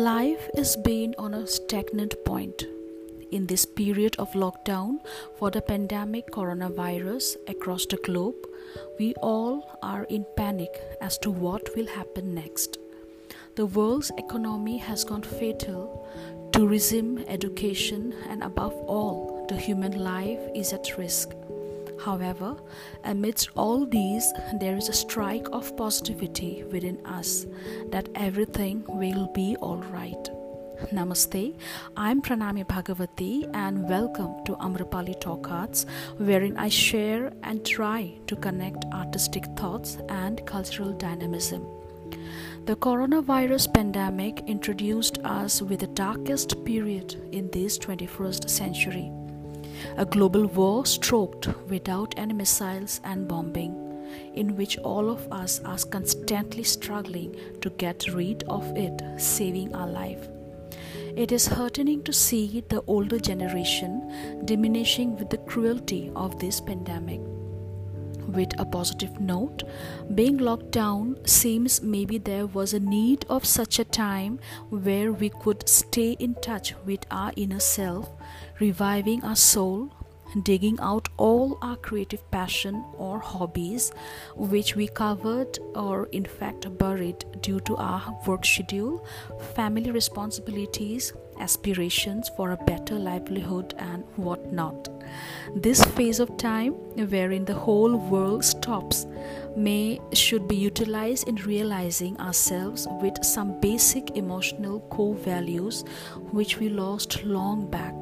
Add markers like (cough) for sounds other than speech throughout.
Life is being on a stagnant point. In this period of lockdown for the pandemic coronavirus across the globe, we all are in panic as to what will happen next. The world's economy has gone fatal, tourism, education, and above all, the human life is at risk. However, amidst all these, there is a strike of positivity within us that everything will be alright. Namaste, I'm Pranami Bhagavati and welcome to Amrapali Talk Arts, wherein I share and try to connect artistic thoughts and cultural dynamism. The coronavirus pandemic introduced us with the darkest period in this 21st century a global war stroked without any missiles and bombing, in which all of us are constantly struggling to get rid of it, saving our life. It is heartening to see the older generation diminishing with the cruelty of this pandemic. With a positive note, being locked down seems maybe there was a need of such a time where we could stay in touch with our inner self reviving our soul, digging out all our creative passion or hobbies which we covered or in fact buried due to our work schedule, family responsibilities, aspirations for a better livelihood, and whatnot. This phase of time, wherein the whole world stops, may should be utilized in realizing ourselves with some basic emotional core values which we lost long back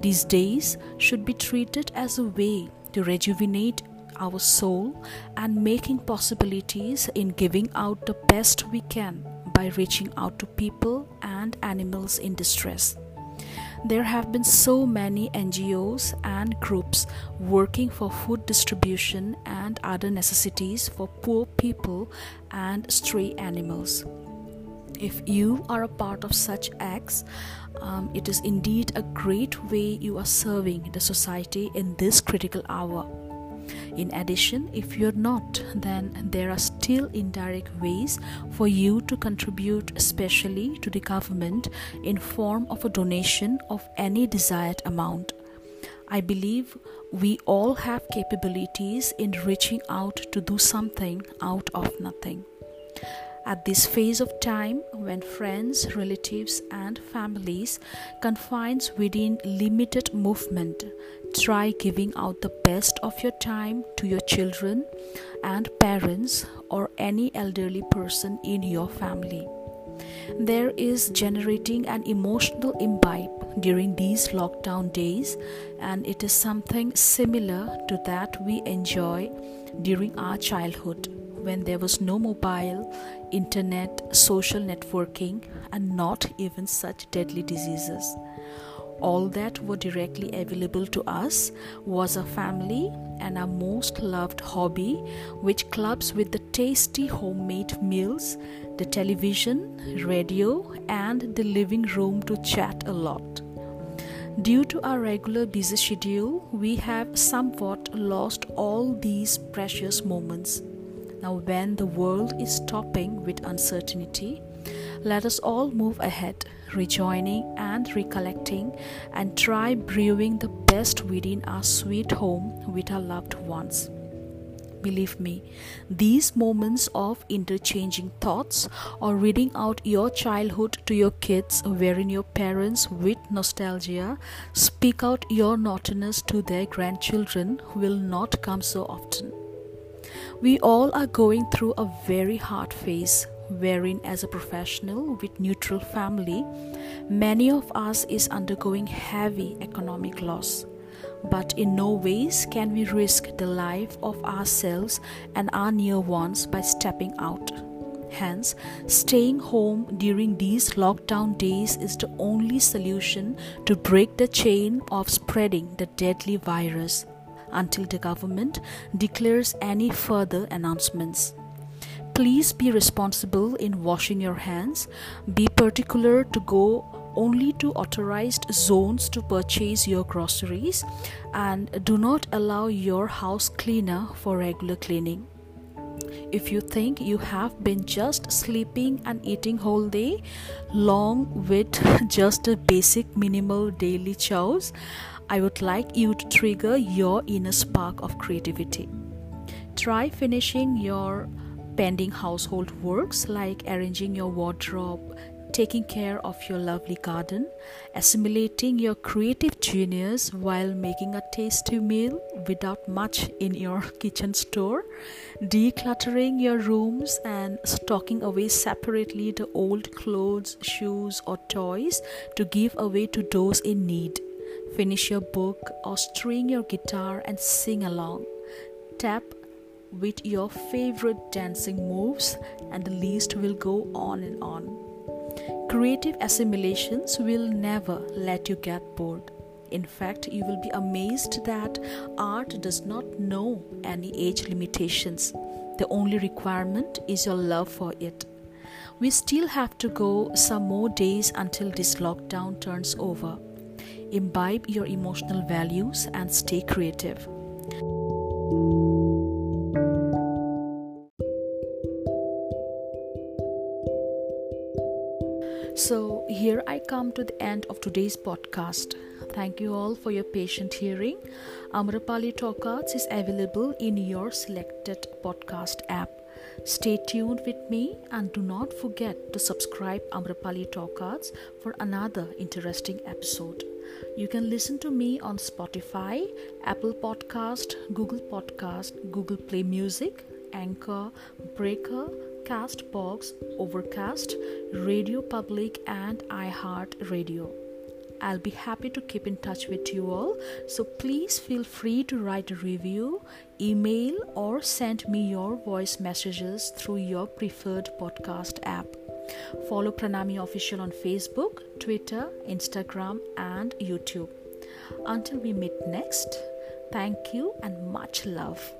these days should be treated as a way to rejuvenate our soul and making possibilities in giving out the best we can by reaching out to people and animals in distress. There have been so many NGOs and groups working for food distribution and other necessities for poor people and stray animals. If you are a part of such acts, um, it is indeed a great way you are serving the society in this critical hour. In addition, if you're not, then there are still indirect ways for you to contribute, especially to the government, in form of a donation of any desired amount. I believe we all have capabilities in reaching out to do something out of nothing. At this phase of time, when friends, relatives, and families confines within limited movement, try giving out the best of your time to your children and parents or any elderly person in your family. There is generating an emotional imbibe during these lockdown days, and it is something similar to that we enjoy during our childhood when there was no mobile, internet, social networking, and not even such deadly diseases. All that were directly available to us was a family and our most loved hobby, which clubs with the tasty homemade meals, the television, radio, and the living room to chat a lot. Due to our regular busy schedule, we have somewhat lost all these precious moments. Now, when the world is stopping with uncertainty, let us all move ahead, rejoining and recollecting, and try brewing the best within our sweet home with our loved ones. Believe me, these moments of interchanging thoughts or reading out your childhood to your kids, wherein your parents, with nostalgia, speak out your naughtiness to their grandchildren, will not come so often. We all are going through a very hard phase wherein as a professional with neutral family many of us is undergoing heavy economic loss. But in no ways can we risk the life of ourselves and our near ones by stepping out. Hence staying home during these lockdown days is the only solution to break the chain of spreading the deadly virus until the government declares any further announcements. Please be responsible in washing your hands. Be particular to go only to authorized zones to purchase your groceries and do not allow your house cleaner for regular cleaning. If you think you have been just sleeping and eating whole day long with (laughs) just a basic minimal daily chores, I would like you to trigger your inner spark of creativity. Try finishing your pending household works like arranging your wardrobe, taking care of your lovely garden, assimilating your creative genius while making a tasty meal without much in your (laughs) kitchen store, decluttering your rooms and stocking away separately the old clothes, shoes, or toys to give away to those in need. Finish your book or string your guitar and sing along. Tap with your favorite dancing moves, and the list will go on and on. Creative assimilations will never let you get bored. In fact, you will be amazed that art does not know any age limitations. The only requirement is your love for it. We still have to go some more days until this lockdown turns over. Imbibe your emotional values and stay creative. So, here I come to the end of today's podcast. Thank you all for your patient hearing. Amrapali Talk Arts is available in your selected podcast app. Stay tuned with me and do not forget to subscribe Amrapali Talk Arts for another interesting episode. You can listen to me on Spotify, Apple Podcast, Google Podcast, Google Play Music, Anchor, Breaker, Castbox, Overcast, Radio Public, and iHeart Radio. I'll be happy to keep in touch with you all. So please feel free to write a review, email, or send me your voice messages through your preferred podcast app. Follow Pranami Official on Facebook, Twitter, Instagram, and YouTube. Until we meet next, thank you and much love.